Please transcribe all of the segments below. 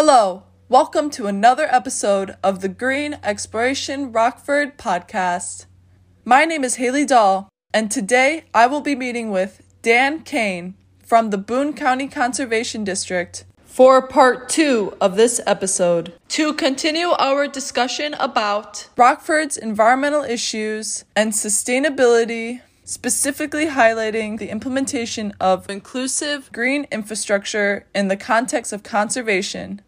Hello, welcome to another episode of the Green Exploration Rockford podcast. My name is Haley Dahl, and today I will be meeting with Dan Kane from the Boone County Conservation District for part two of this episode to continue our discussion about Rockford's environmental issues and sustainability specifically highlighting the implementation of inclusive green infrastructure in the context of conservation.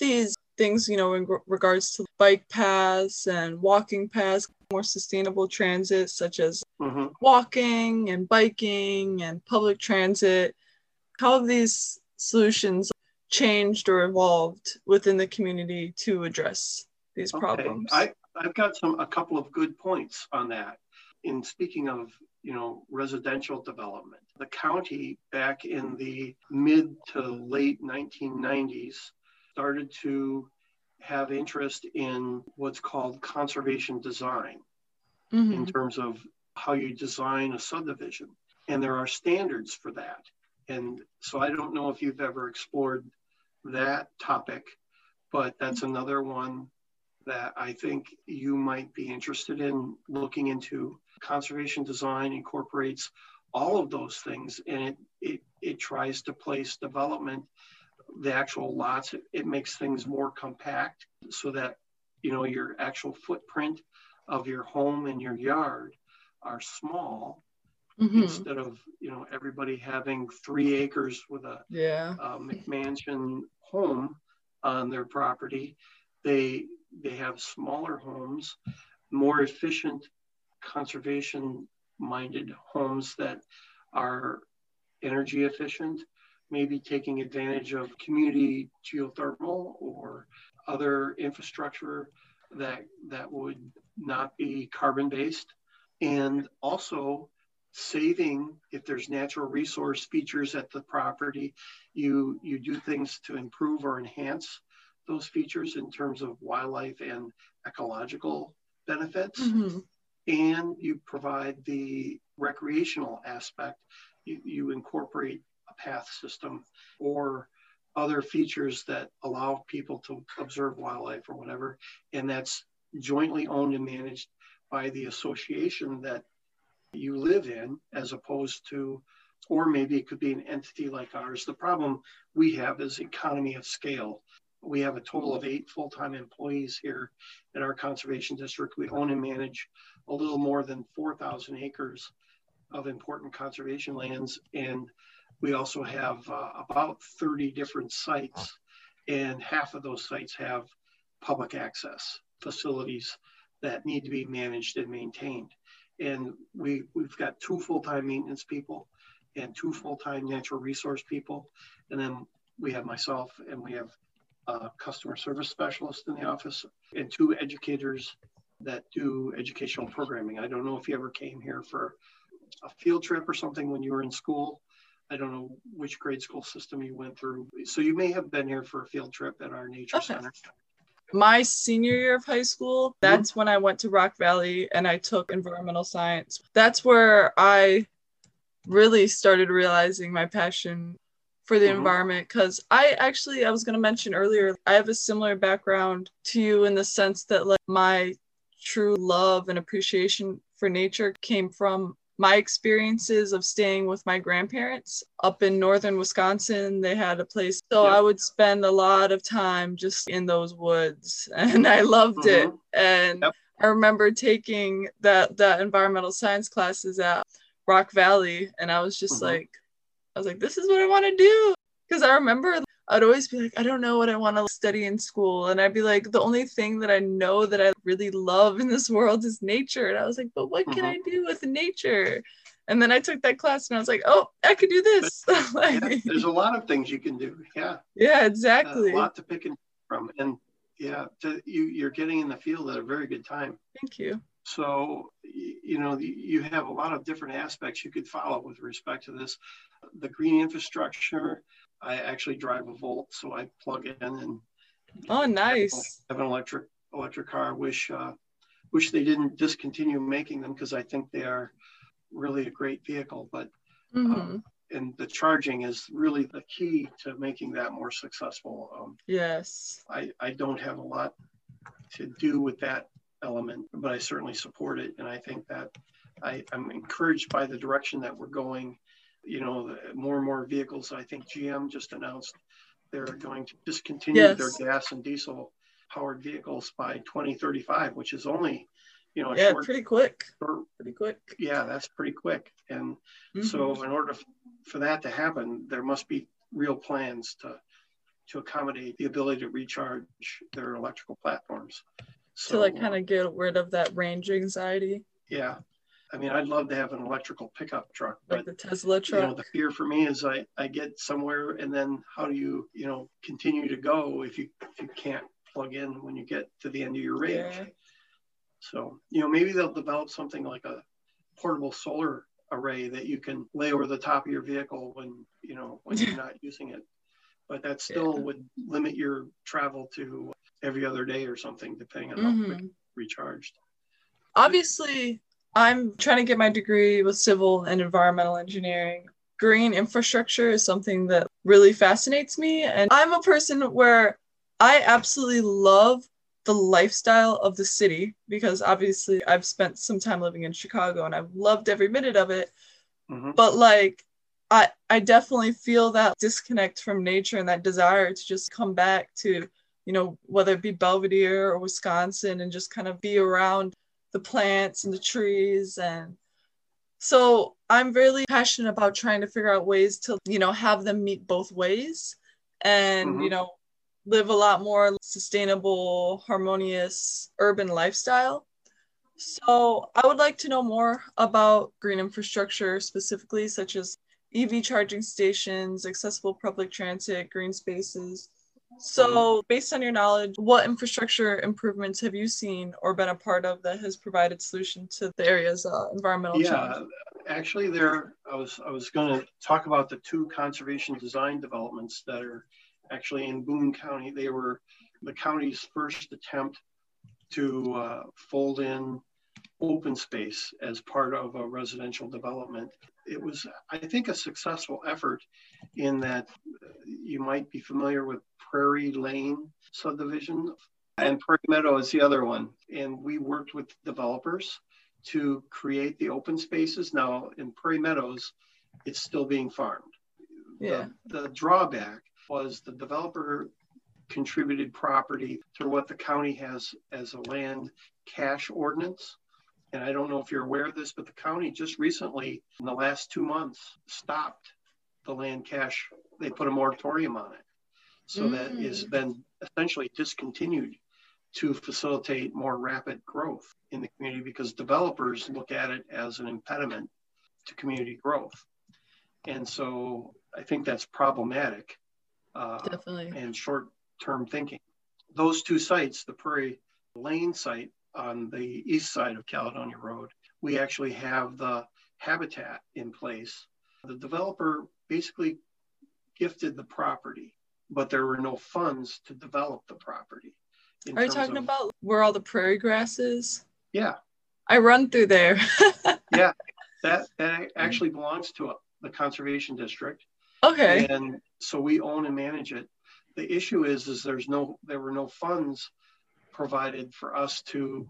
These things, you know, in regards to bike paths and walking paths, more sustainable transit, such as mm-hmm. walking and biking and public transit. How have these solutions changed or evolved within the community to address these okay. problems? I, I've got some a couple of good points on that. In speaking of you know residential development, the county back in the mid to late 1990s started to have interest in what's called conservation design mm-hmm. in terms of how you design a subdivision. And there are standards for that. And so I don't know if you've ever explored that topic, but that's another one that I think you might be interested in looking into. Conservation design incorporates all of those things and it, it, it tries to place development the actual lots, it, it makes things more compact so that, you know, your actual footprint of your home and your yard are small mm-hmm. instead of, you know, everybody having three acres with a, yeah. a McMansion home on their property. They, they have smaller homes, more efficient conservation minded homes that are energy efficient maybe taking advantage of community geothermal or other infrastructure that that would not be carbon based and also saving if there's natural resource features at the property you you do things to improve or enhance those features in terms of wildlife and ecological benefits. Mm-hmm. and you provide the recreational aspect. You, you incorporate path system or other features that allow people to observe wildlife or whatever. And that's jointly owned and managed by the association that you live in, as opposed to, or maybe it could be an entity like ours. The problem we have is economy of scale. We have a total of eight full time employees here in our conservation district. We own and manage a little more than 4,000 acres of important conservation lands. And we also have uh, about 30 different sites, and half of those sites have public access facilities that need to be managed and maintained. And we, we've got two full-time maintenance people and two full-time natural resource people. And then we have myself and we have a customer service specialist in the office and two educators that do educational programming. I don't know if you ever came here for a field trip or something when you were in school, I don't know which grade school system you went through. So you may have been here for a field trip at our nature okay. center. My senior year of high school, that's mm-hmm. when I went to Rock Valley and I took environmental science. That's where I really started realizing my passion for the mm-hmm. environment because I actually I was going to mention earlier I have a similar background to you in the sense that like my true love and appreciation for nature came from my experiences of staying with my grandparents up in northern Wisconsin, they had a place. So I would spend a lot of time just in those woods and I loved mm-hmm. it. And yep. I remember taking that that environmental science classes at Rock Valley and I was just mm-hmm. like I was like this is what I want to do because I remember I'd always be like, I don't know what I want to study in school. And I'd be like, the only thing that I know that I really love in this world is nature. And I was like, but what can mm-hmm. I do with nature? And then I took that class and I was like, oh, I could do this. like, yeah, there's a lot of things you can do. Yeah. Yeah, exactly. Uh, a lot to pick and from. And yeah, to, you, you're getting in the field at a very good time. Thank you. So, you know, you have a lot of different aspects you could follow with respect to this. The green infrastructure, I actually drive a Volt, so I plug in and oh, nice. Have an electric electric car. Wish uh, wish they didn't discontinue making them because I think they are really a great vehicle. But mm-hmm. um, and the charging is really the key to making that more successful. Um, yes. I I don't have a lot to do with that element, but I certainly support it, and I think that I, I'm encouraged by the direction that we're going. You know, more and more vehicles. I think GM just announced they're going to discontinue yes. their gas and diesel powered vehicles by 2035, which is only, you know, yeah, short, pretty quick. Short, pretty quick. Yeah, that's pretty quick. And mm-hmm. so, in order for that to happen, there must be real plans to to accommodate the ability to recharge their electrical platforms. So, to like kind of get rid of that range anxiety. Yeah, I mean, I'd love to have an electrical pickup truck, like the Tesla truck. You know, the fear for me is I, I get somewhere and then how do you, you know, continue to go if you if you can't plug in when you get to the end of your range. Yeah. So, you know, maybe they'll develop something like a portable solar array that you can lay over the top of your vehicle when, you know, when you're not using it. But that still yeah. would limit your travel to every other day or something, depending on mm-hmm. how quick recharged. Obviously, I'm trying to get my degree with civil and environmental engineering. Green infrastructure is something that really fascinates me. And I'm a person where I absolutely love the lifestyle of the city because obviously I've spent some time living in Chicago and I've loved every minute of it. Mm-hmm. But like, I, I definitely feel that disconnect from nature and that desire to just come back to, you know, whether it be Belvidere or Wisconsin and just kind of be around the plants and the trees and so i'm really passionate about trying to figure out ways to you know have them meet both ways and mm-hmm. you know live a lot more sustainable harmonious urban lifestyle so i would like to know more about green infrastructure specifically such as ev charging stations accessible public transit green spaces so, based on your knowledge, what infrastructure improvements have you seen or been a part of that has provided solution to the area's uh, environmental yeah, challenge? actually, there I was I was going to talk about the two conservation design developments that are actually in Boone County. They were the county's first attempt to uh, fold in open space as part of a residential development. It was, I think, a successful effort in that you might be familiar with Prairie Lane subdivision, and Prairie Meadow is the other one. And we worked with developers to create the open spaces. Now, in Prairie Meadows, it's still being farmed. Yeah. The, the drawback was the developer contributed property to what the county has as a land cash ordinance. And I don't know if you're aware of this, but the county just recently, in the last two months, stopped the land cash. They put a moratorium on it. So mm. that has been essentially discontinued to facilitate more rapid growth in the community because developers look at it as an impediment to community growth. And so I think that's problematic. Uh, Definitely. And short term thinking. Those two sites, the Prairie Lane site on the east side of Caledonia Road, we actually have the habitat in place. The developer basically gifted the property but there were no funds to develop the property. Are you talking of, about where all the prairie grass is? Yeah. I run through there. yeah, that that actually belongs to the conservation district. Okay. And so we own and manage it. The issue is, is there's no, there were no funds provided for us to,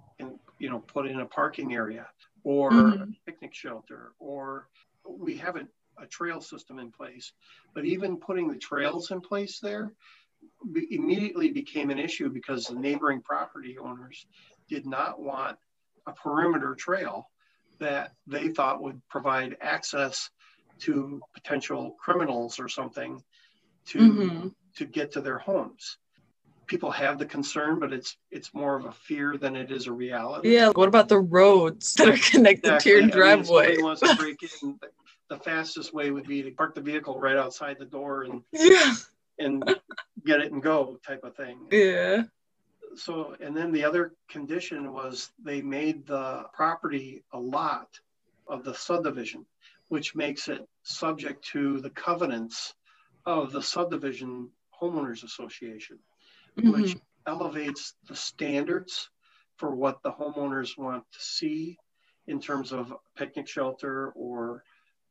you know, put in a parking area or mm-hmm. a picnic shelter, or we haven't a trail system in place. But even putting the trails in place there be, immediately became an issue because the neighboring property owners did not want a perimeter trail that they thought would provide access to potential criminals or something to mm-hmm. to get to their homes people have the concern, but it's it's more of a fear than it is a reality. Yeah. What about the roads that are connected exactly. to your driveway? I mean, wants to break in, the fastest way would be to park the vehicle right outside the door and yeah and get it and go type of thing. Yeah. so, and then the other condition was they made the property a lot of the subdivision, which makes it subject to the covenants of the subdivision homeowners association, mm-hmm. which elevates the standards for what the homeowners want to see in terms of picnic shelter or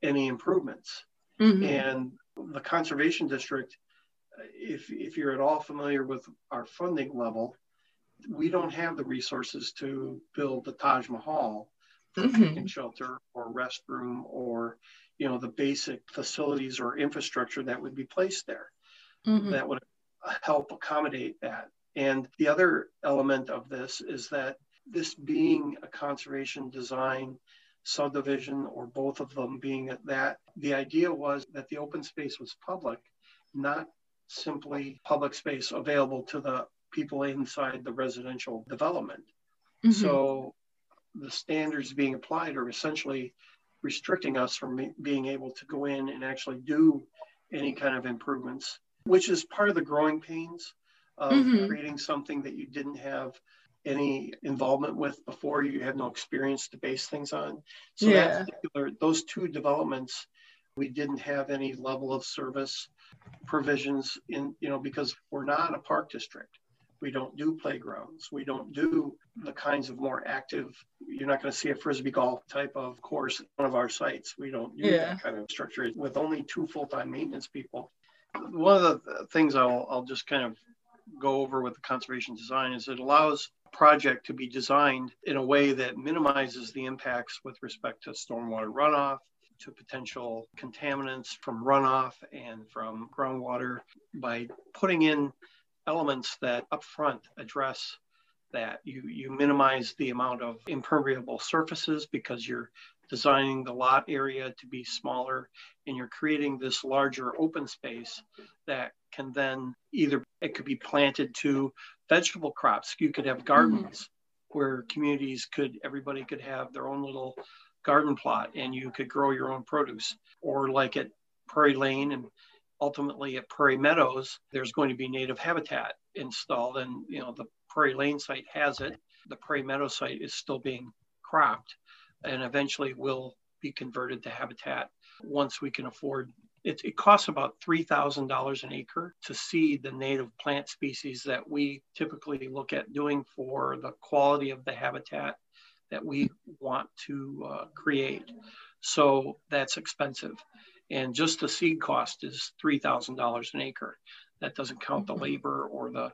any improvements. Mm-hmm. And the conservation district, if, if you're at all familiar with our funding level, we don't have the resources to build the Taj Mahal for mm-hmm. picnic shelter or restroom or you know the basic facilities or infrastructure that would be placed there mm-hmm. that would help accommodate that and the other element of this is that this being a conservation design subdivision or both of them being at that, the idea was that the open space was public, not simply public space available to the people inside the residential development. Mm-hmm. So the standards being applied are essentially restricting us from being able to go in and actually do any kind of improvements, which is part of the growing pains of mm-hmm. creating something that you didn't have any involvement with before you had no experience to base things on so yeah. that particular those two developments we didn't have any level of service provisions in you know because we're not a park district we don't do playgrounds we don't do the kinds of more active you're not going to see a frisbee golf type of course at one of our sites we don't do yeah. that kind of structure with only two full-time maintenance people one of the things I'll, I'll just kind of go over with the conservation design is it allows project to be designed in a way that minimizes the impacts with respect to stormwater runoff, to potential contaminants from runoff and from groundwater by putting in elements that upfront address that. You you minimize the amount of impermeable surfaces because you're designing the lot area to be smaller and you're creating this larger open space that can then either it could be planted to vegetable crops. You could have gardens mm-hmm. where communities could everybody could have their own little garden plot and you could grow your own produce. Or like at prairie lane and ultimately at prairie meadows there's going to be native habitat installed and you know the prairie lane site has it. The prairie meadow site is still being cropped and eventually will be converted to habitat once we can afford it, it costs about $3,000 an acre to seed the native plant species that we typically look at doing for the quality of the habitat that we want to uh, create. So that's expensive. And just the seed cost is $3,000 an acre. That doesn't count the labor or the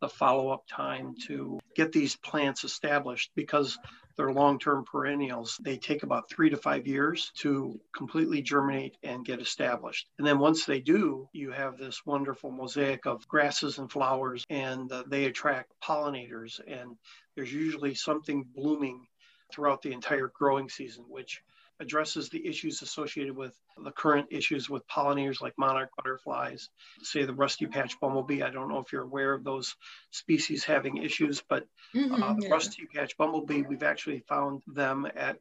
the follow up time to get these plants established because they're long term perennials. They take about three to five years to completely germinate and get established. And then once they do, you have this wonderful mosaic of grasses and flowers, and uh, they attract pollinators. And there's usually something blooming throughout the entire growing season, which addresses the issues associated with the current issues with pollinators like monarch butterflies, say the rusty patch bumblebee. I don't know if you're aware of those species having issues, but mm-hmm, uh, yeah. rusty patch bumblebee, we've actually found them at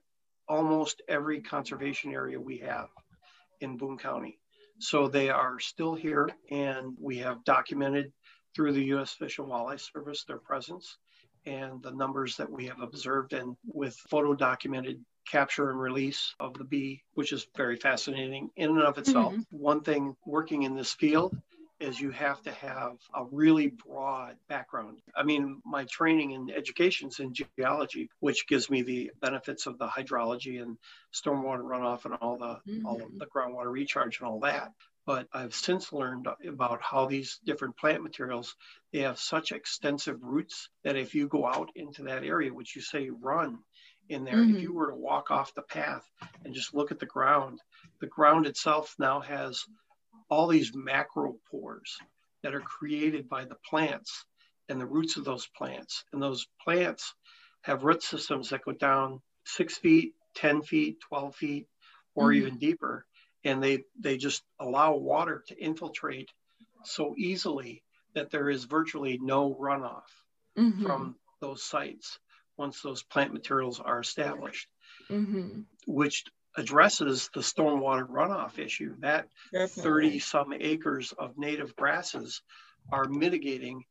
almost every conservation area we have in Boone County. So they are still here, and we have documented through the U.S. Fish and Wildlife Service their presence and the numbers that we have observed and with photo documented capture and release of the bee, which is very fascinating in and of itself. Mm-hmm. One thing working in this field is you have to have a really broad background. I mean, my training in education is in geology, which gives me the benefits of the hydrology and stormwater runoff and all the mm-hmm. all of the groundwater recharge and all that. But I've since learned about how these different plant materials they have such extensive roots that if you go out into that area, which you say run, in there. Mm-hmm. If you were to walk off the path and just look at the ground, the ground itself now has all these macropores that are created by the plants and the roots of those plants. And those plants have root systems that go down six feet, 10 feet, 12 feet, or mm-hmm. even deeper. And they, they just allow water to infiltrate so easily that there is virtually no runoff mm-hmm. from those sites once those plant materials are established, mm-hmm. which addresses the stormwater runoff issue. That 30 some acres of native grasses are mitigating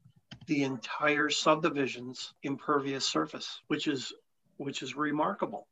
the entire subdivision's impervious surface, which is which is remarkable.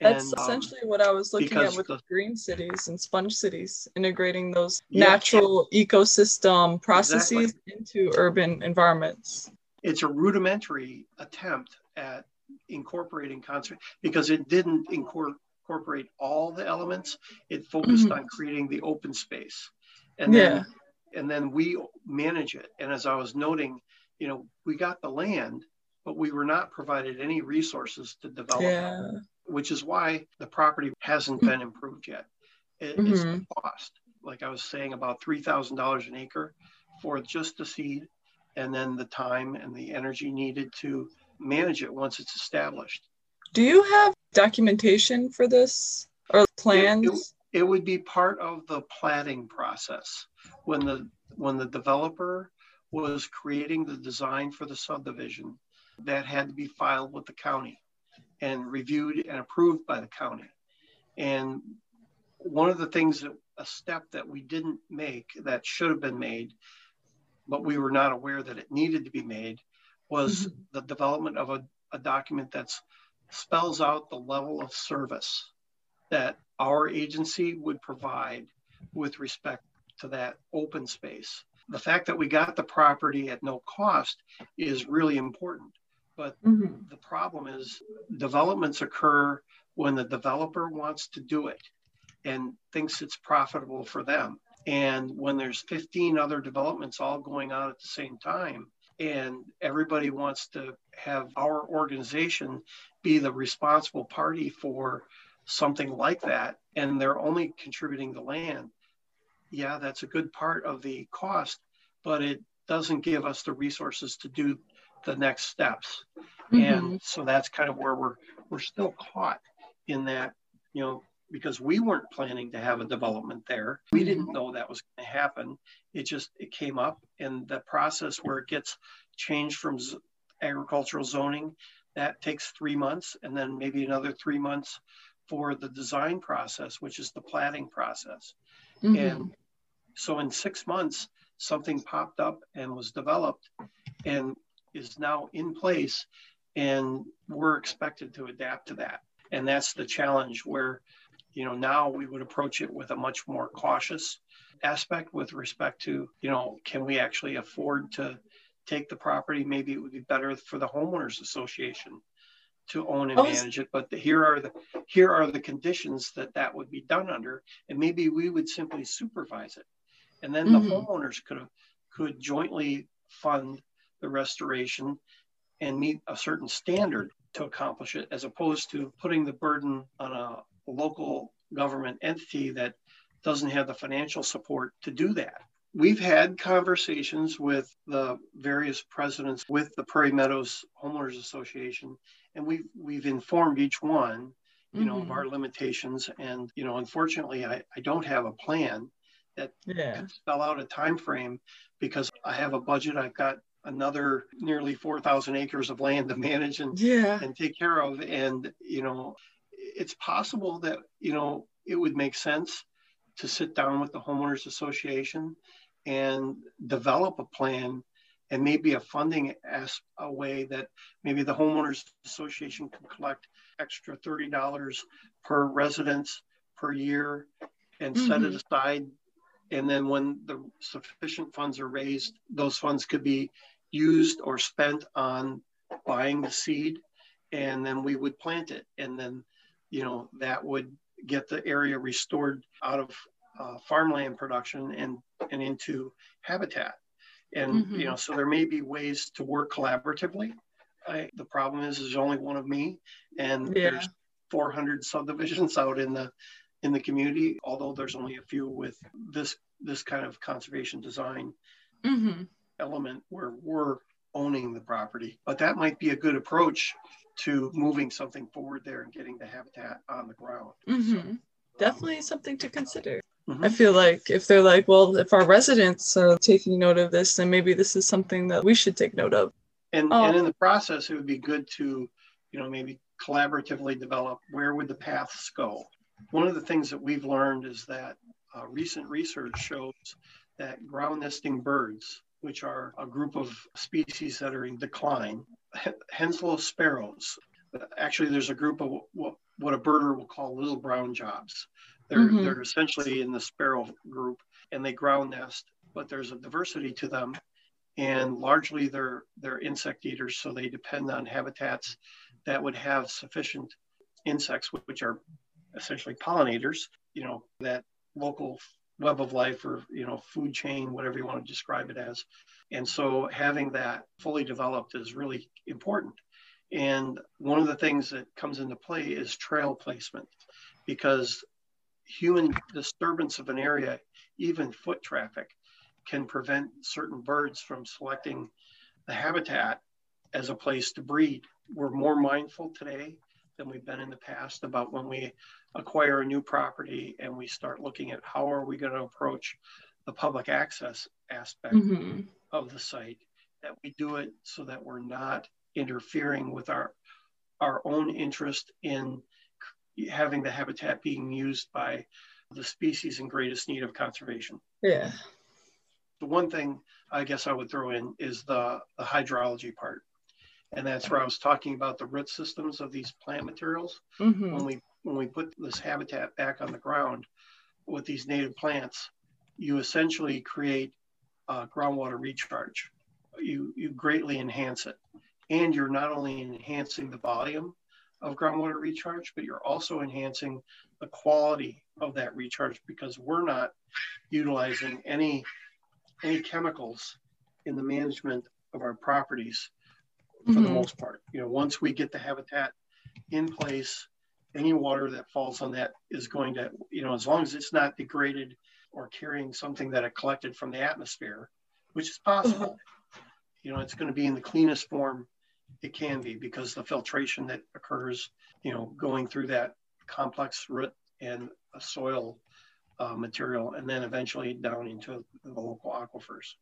That's and, um, essentially um, what I was looking at with the, green cities and sponge cities, integrating those yeah, natural ecosystem processes exactly. into urban environments. It's a rudimentary attempt at incorporating concert because it didn't incorporate all the elements. It focused mm-hmm. on creating the open space. And then, and then we manage it. And as I was noting, you know, we got the land, but we were not provided any resources to develop yeah. it which is why the property hasn't been improved yet. It, mm-hmm. It's cost, like I was saying, about three thousand dollars an acre for just the seed, and then the time and the energy needed to manage it once it's established. Do you have documentation for this or plans? It, it, it would be part of the platting process when the when the developer was creating the design for the subdivision that had to be filed with the county and reviewed and approved by the county. And one of the things that a step that we didn't make that should have been made, but we were not aware that it needed to be made, was mm-hmm. the development of a, a document that spells out the level of service that our agency would provide with respect to that open space. The fact that we got the property at no cost is really important but mm-hmm. the problem is developments occur when the developer wants to do it and thinks it's profitable for them. And when there's 15 other developments all going on at the same time, and everybody wants to have our organization be the responsible party for something like that, and they're only contributing the land, yeah, that's a good part of the cost, but it doesn't give us the resources to do the next steps. Mm-hmm. And so that's kind of where we're we're still caught in that, you know, because we weren't planning to have a development there. We didn't mm-hmm. know that was going to happen. It just it came up and the process where it gets changed from z- agricultural zoning that takes 3 months and then maybe another 3 months for the design process, which is the planning process. Mm-hmm. And so in 6 months something popped up and was developed and is now in place and we're expected to adapt to that and that's the challenge where you know now we would approach it with a much more cautious aspect with respect to you know can we actually afford to take the property maybe it would be better for the homeowners association to own and oh, manage it but the, here are the here are the conditions that that would be done under and maybe we would simply supervise it and then mm-hmm. the homeowners could could jointly fund the restoration and meet a certain standard to accomplish it, as opposed to putting the burden on a local government entity that doesn't have the financial support to do that. We've had conversations with the various presidents with the Prairie Meadows Homeowners Association, and we've we've informed each one, you mm-hmm. know, of mm-hmm. our limitations. And you know, unfortunately, I, I don't have a plan that yeah. can spell out a time frame because I have a budget. I've got another nearly 4,000 acres of land to manage and, yeah. and take care of. And, you know, it's possible that, you know, it would make sense to sit down with the homeowners association and develop a plan and maybe a funding as a way that maybe the homeowners association can collect extra $30 per residence per year and mm-hmm. set it mm-hmm. aside and then when the sufficient funds are raised, those funds could be used or spent on buying the seed. And then we would plant it. And then, you know, that would get the area restored out of uh, farmland production and, and into habitat. And, mm-hmm. you know, so there may be ways to work collaboratively. I, the problem is, there's only one of me, and yeah. there's 400 subdivisions out in the in the community, although there's only a few with this this kind of conservation design mm-hmm. element where we're owning the property. But that might be a good approach to moving something forward there and getting the habitat on the ground. Mm-hmm. So, Definitely um, something to consider. Mm-hmm. I feel like if they're like, well, if our residents are taking note of this, then maybe this is something that we should take note of. And, oh. and in the process, it would be good to, you know, maybe collaboratively develop where would the paths go one of the things that we've learned is that uh, recent research shows that ground nesting birds which are a group of species that are in decline. Henslow sparrows. Actually, there's a group of what, what a birder will call little brown jobs. They're, mm-hmm. they're essentially in the sparrow group and they ground nest, but there's a diversity to them. And largely they're, they're insect eaters, so they depend on habitats that would have sufficient insects, which are essentially pollinators, you know, that local web of life or you know food chain whatever you want to describe it as and so having that fully developed is really important and one of the things that comes into play is trail placement because human disturbance of an area even foot traffic can prevent certain birds from selecting the habitat as a place to breed we're more mindful today than we've been in the past about when we acquire a new property and we start looking at how are we going to approach the public access aspect mm-hmm. of the site that we do it so that we're not interfering with our our own interest in having the habitat being used by the species in greatest need of conservation. Yeah. The one thing I guess I would throw in is the, the hydrology part and that's where I was talking about the root systems of these plant materials. Mm-hmm. When we when we put this habitat back on the ground with these native plants, you essentially create groundwater recharge. You you greatly enhance it, and you're not only enhancing the volume of groundwater recharge, but you're also enhancing the quality of that recharge because we're not utilizing any any chemicals in the management of our properties for mm-hmm. the most part. You know, once we get the habitat in place, any water that falls on that is going to, you know, as long as it's not degraded or carrying something that it collected from the atmosphere, which is possible, mm-hmm. you know, it's going to be in the cleanest form it can be because the filtration that occurs, you know, going through that complex root and soil uh, material and then eventually down into the local aquifers.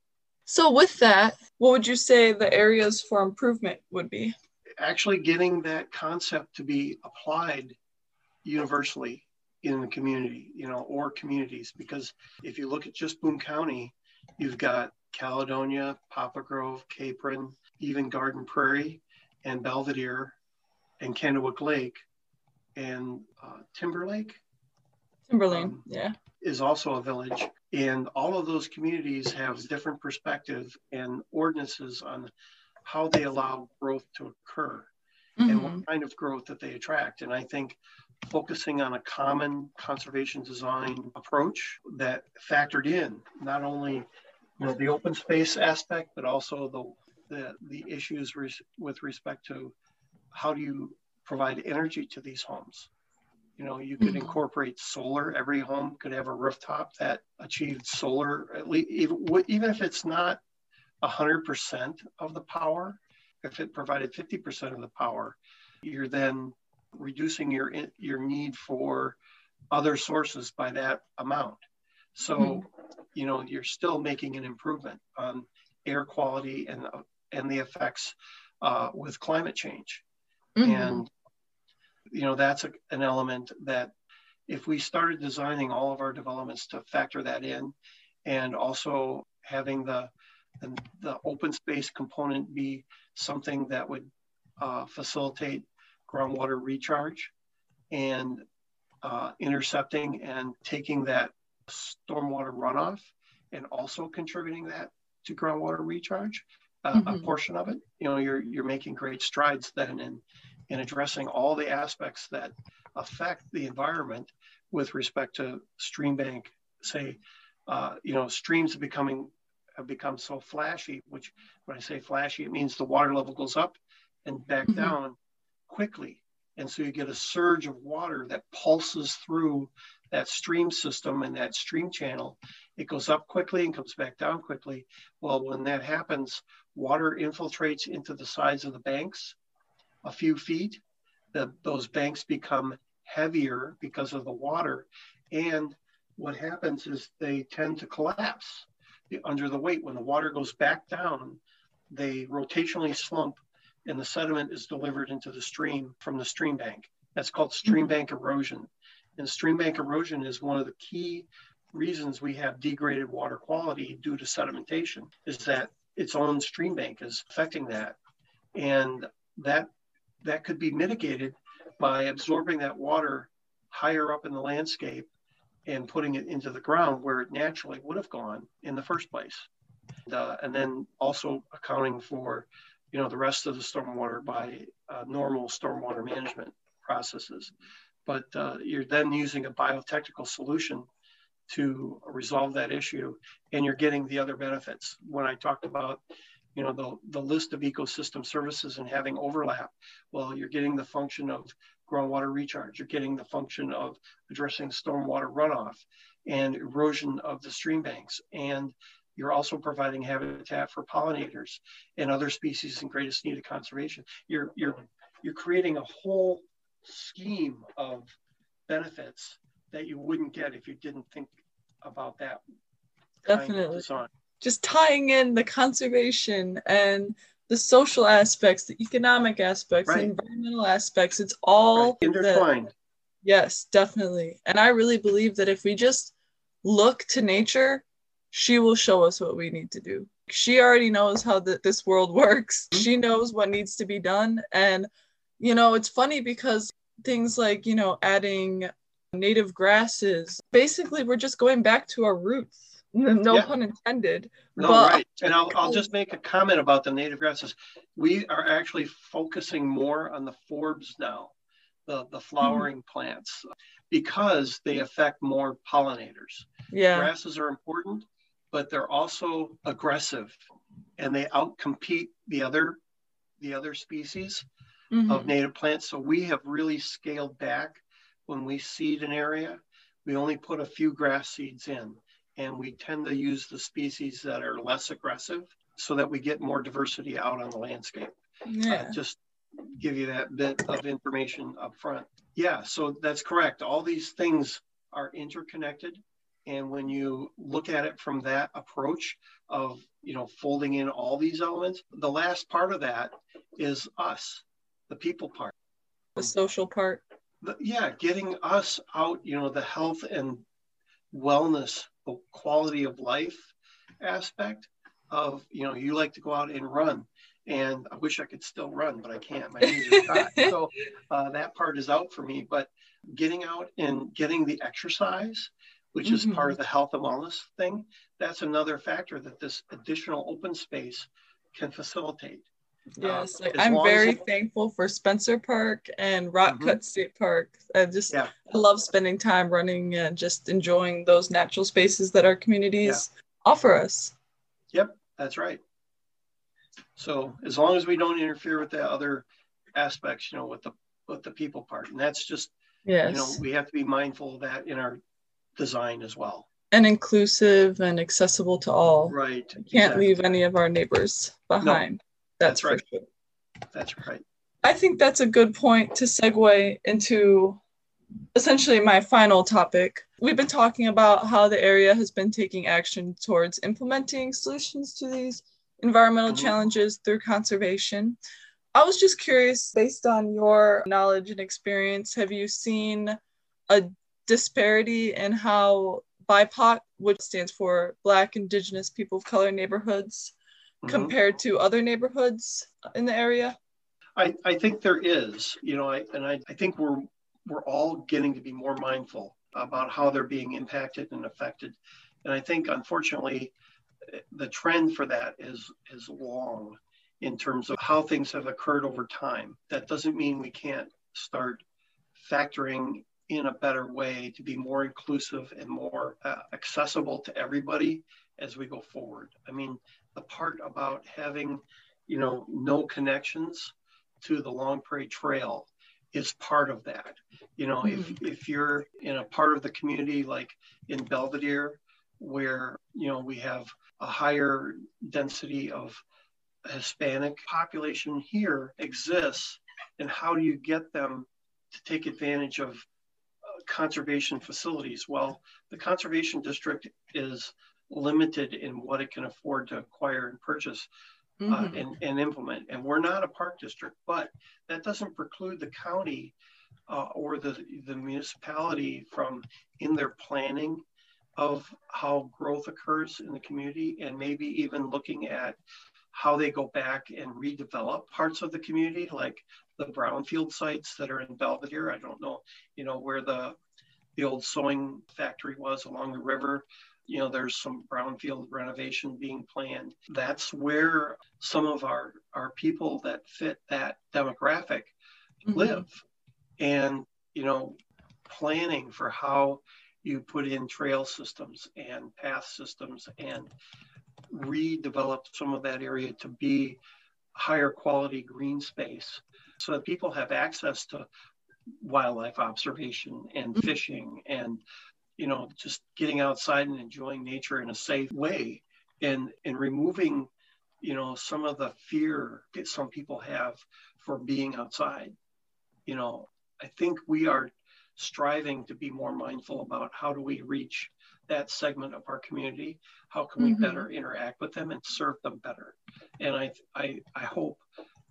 So, with that, what would you say the areas for improvement would be? Actually, getting that concept to be applied universally in the community, you know, or communities. Because if you look at just Boone County, you've got Caledonia, Poplar Grove, Capron, even Garden Prairie, and Belvidere, and Candlewick Lake, and uh, Timberlake. Timberlane, um, yeah. Is also a village. And all of those communities have different perspectives and ordinances on how they allow growth to occur mm-hmm. and what mm-hmm. kind of growth that they attract. And I think focusing on a common conservation design approach that factored in not only you know, the open space aspect, but also the the, the issues res- with respect to how do you provide energy to these homes you know, you could mm-hmm. incorporate solar. Every home could have a rooftop that achieved solar, at least, even, even if it's not 100% of the power, if it provided 50% of the power, you're then reducing your, your need for other sources by that amount. So, mm-hmm. you know, you're still making an improvement on air quality and, and the effects uh, with climate change. Mm-hmm. And you know, that's a, an element that if we started designing all of our developments to factor that in and also having the, the, the open space component be something that would uh, facilitate groundwater recharge and uh, intercepting and taking that stormwater runoff and also contributing that to groundwater recharge, uh, mm-hmm. a portion of it, you know, you're, you're making great strides then in, in addressing all the aspects that affect the environment with respect to stream bank, say, uh, you know, streams are becoming have become so flashy, which when I say flashy, it means the water level goes up and back mm-hmm. down quickly. And so you get a surge of water that pulses through that stream system and that stream channel. It goes up quickly and comes back down quickly. Well, when that happens, water infiltrates into the sides of the banks a few feet, the, those banks become heavier because of the water. And what happens is they tend to collapse under the weight. When the water goes back down, they rotationally slump and the sediment is delivered into the stream from the stream bank. That's called stream mm-hmm. bank erosion. And stream bank erosion is one of the key reasons we have degraded water quality due to sedimentation is that its own stream bank is affecting that. And that that could be mitigated by absorbing that water higher up in the landscape and putting it into the ground where it naturally would have gone in the first place. Uh, and then also accounting for, you know, the rest of the stormwater by uh, normal stormwater management processes. But uh, you're then using a biotechnical solution to resolve that issue, and you're getting the other benefits. When I talked about, you know, the, the list of ecosystem services and having overlap, well, you're getting the function of groundwater recharge. You're getting the function of addressing stormwater runoff and erosion of the stream banks. And you're also providing habitat for pollinators and other species in greatest need of conservation. You're, you're, you're creating a whole scheme of benefits that you wouldn't get if you didn't think about that. Definitely. Just tying in the conservation and the social aspects, the economic aspects, right. the environmental aspects. It's all right. intertwined. yes, definitely. And I really believe that if we just look to nature, she will show us what we need to do. She already knows how the, this world works. Mm-hmm. She knows what needs to be done. And, you know, it's funny because things like, you know, adding native grasses, basically, we're just going back to our roots no yeah. pun intended. No, but... right. And I'll, I'll just make a comment about the native grasses. We are actually focusing more on the forbs now, the, the flowering mm-hmm. plants, because they affect more pollinators. Yeah. Grasses are important, but they're also aggressive and they outcompete the other the other species mm-hmm. of native plants. So we have really scaled back when we seed an area. We only put a few grass seeds in and we tend to use the species that are less aggressive so that we get more diversity out on the landscape. Yeah. Uh, just give you that bit of information up front. Yeah, so that's correct. All these things are interconnected. And when you look at it from that approach of, you know, folding in all these elements, the last part of that is us, the people part. The social part. Yeah, getting us out, you know, the health and wellness the quality of life aspect of you know you like to go out and run and i wish i could still run but i can't my knees are shot so uh, that part is out for me but getting out and getting the exercise which mm-hmm. is part of the health and wellness thing that's another factor that this additional open space can facilitate Yes, like I'm very it... thankful for Spencer Park and Rock mm-hmm. Cut State Park. I just yeah. I love spending time running and just enjoying those natural spaces that our communities yeah. offer us. Yep, that's right. So as long as we don't interfere with the other aspects, you know, with the with the people part, and that's just yes. you know we have to be mindful of that in our design as well. And inclusive and accessible to all. Right. We can't exactly. leave any of our neighbors behind. No. That's, right. Sure. That's right. I think that's a good point to segue into essentially my final topic. We've been talking about how the area has been taking action towards implementing solutions to these environmental mm-hmm. challenges through conservation. I was just curious, based on your knowledge and experience, have you seen a disparity in how BIPOC, which stands for Black, Indigenous, People of Color neighborhoods, mm-hmm. compared to other neighborhoods in the area? I, I think there is, you know, I, and I, I think we're we're all getting to be more mindful about how they're being impacted and affected. And I think unfortunately the trend for that is is long in terms of how things have occurred over time. That doesn't mean we can't start factoring in a better way to be more inclusive and more uh, accessible to everybody as we go forward. I mean, the part about having, you know, no connections to the Long Prairie Trail is part of that. You know, mm-hmm. if, if you're in a part of the community like in Belvidere, where, you know, we have a higher density of Hispanic population here exists, and how do you get them to take advantage of uh, conservation facilities? Well, the conservation district is limited in what it can afford to acquire and purchase uh, mm-hmm. uh, and, and implement. And we're not a park district, but that doesn't preclude the county uh, or the, the municipality from, in their planning, of how growth occurs in the community and maybe even looking at how they go back and redevelop parts of the community, like the brownfield sites that are in Belvidere. I don't know, you know, where the the old sewing factory was along the river. You know, there's some brownfield renovation being planned. That's where some of our, our people that fit that demographic mm-hmm. live. And, you know, planning for how you put in trail systems and path systems and redevelop some of that area to be higher quality green space so that people have access to wildlife observation and mm-hmm. fishing and you know just getting outside and enjoying nature in a safe way. And and removing you know some of the fear that some people have for being outside. You know i think we are striving to be more mindful about how do we reach that segment of our community? How can we mm-hmm. better interact with them and serve them better? And I, I i hope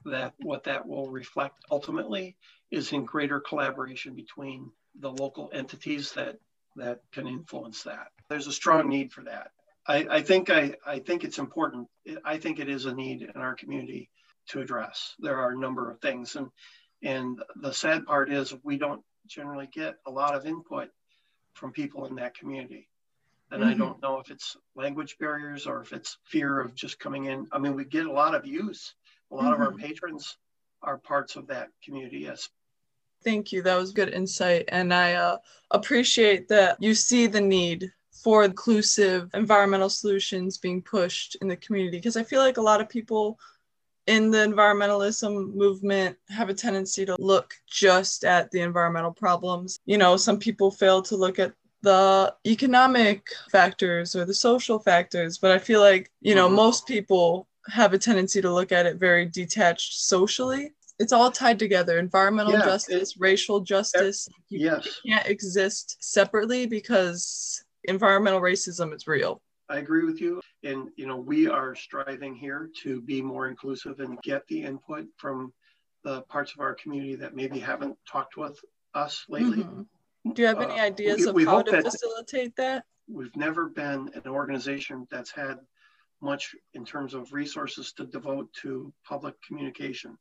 that what that will reflect ultimately is in greater collaboration between the local entities that that can influence that there's a strong need for that i, I think I, I think it's important i think it is a need in our community to address there are a number of things and and the sad part is we don't generally get a lot of input from people in that community and mm-hmm. I don't know if it's language barriers or if it's fear of just coming in. I mean, we get a lot of use. A lot mm-hmm. of our mm-hmm. patrons are parts of that community. Yes. Thank you. That was good insight. And I uh, appreciate that you see the need for inclusive environmental solutions being pushed in the community because I feel like a lot of people in the environmentalism movement have a tendency to look just at the environmental problems. You know, some people fail to look at the economic factors or the social factors but i feel like you know mm-hmm. most people have a tendency to look at it very detached socially it's all tied together environmental yeah, justice racial justice you, yes. can't exist separately because environmental racism is real i agree with you and you know we are striving here to be more inclusive and get the input from the parts of our community that maybe haven't talked with us lately mm-hmm. Do you have any uh, ideas uh, we, of how to that facilitate that? We've never been an organization that's had much in terms of resources to devote to public communication.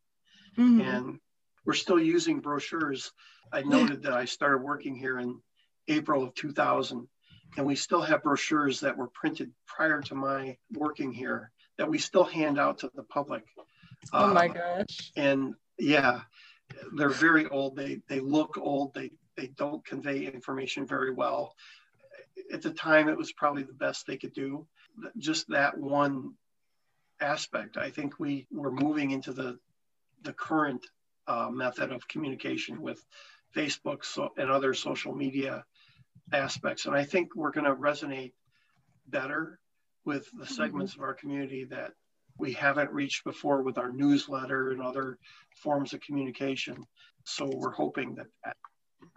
Mm-hmm. And we're still using brochures. I noted that I started working here in April of 2000, and we still have brochures that were printed prior to my working here that we still hand out to the public. Oh my uh, gosh. And yeah, they're very old. They they look old. They they don't convey information very well. At the time, it was probably the best they could do. Just that one aspect. I think we were moving into the the current uh, method of communication with Facebook so, and other social media aspects, and I think we're going to resonate better with the segments mm-hmm. of our community that we haven't reached before with our newsletter and other forms of communication. So we're hoping that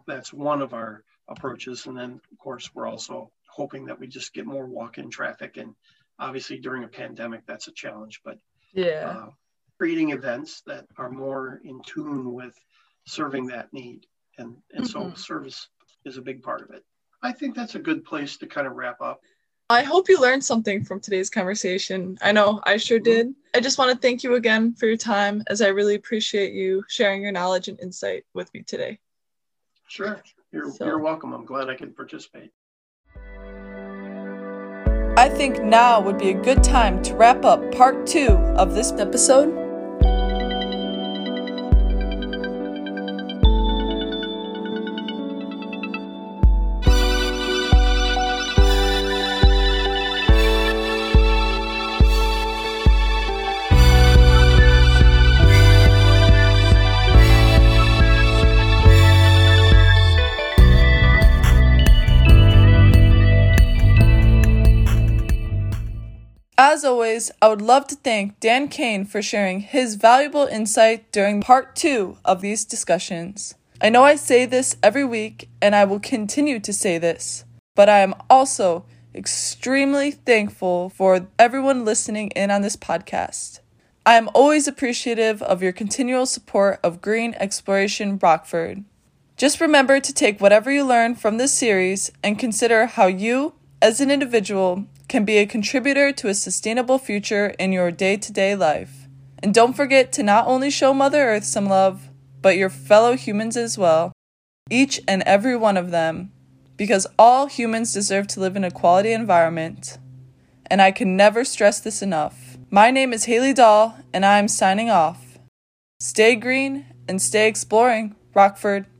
that's one of our approaches. And then, of course, we're also hoping that we just get more walk-in traffic. And obviously, during a pandemic, that's a challenge. But yeah, uh, creating events that are more in tune with serving that need, and and mm-hmm. so service is a big part of it. I think that's a good place to kind of wrap up. I hope you learned something from today's conversation. I know I sure mm-hmm. did. I just want to thank you again for your time, as I really appreciate you sharing your knowledge and insight with me today. Sure. You're, so. you're welcome. I'm glad I could participate. I think now would be a good time to wrap up part two of this episode As always, I would love to thank Dan Kane for sharing his valuable insight during part two of these discussions. I know I say this every week, and I will continue to say this, but I am also extremely thankful for everyone listening in on this podcast. I am always appreciative of your continual support of Green Exploration Rockford. Just remember to take whatever you learn from this series and consider how you as an individual can be a contributor to a sustainable future in your day to day life. And don't forget to not only show Mother Earth some love, but your fellow humans as well, each and every one of them, because all humans deserve to live in a quality environment. And I can never stress this enough. My name is Haley Dahl, and I'm signing off. Stay green and stay exploring, Rockford.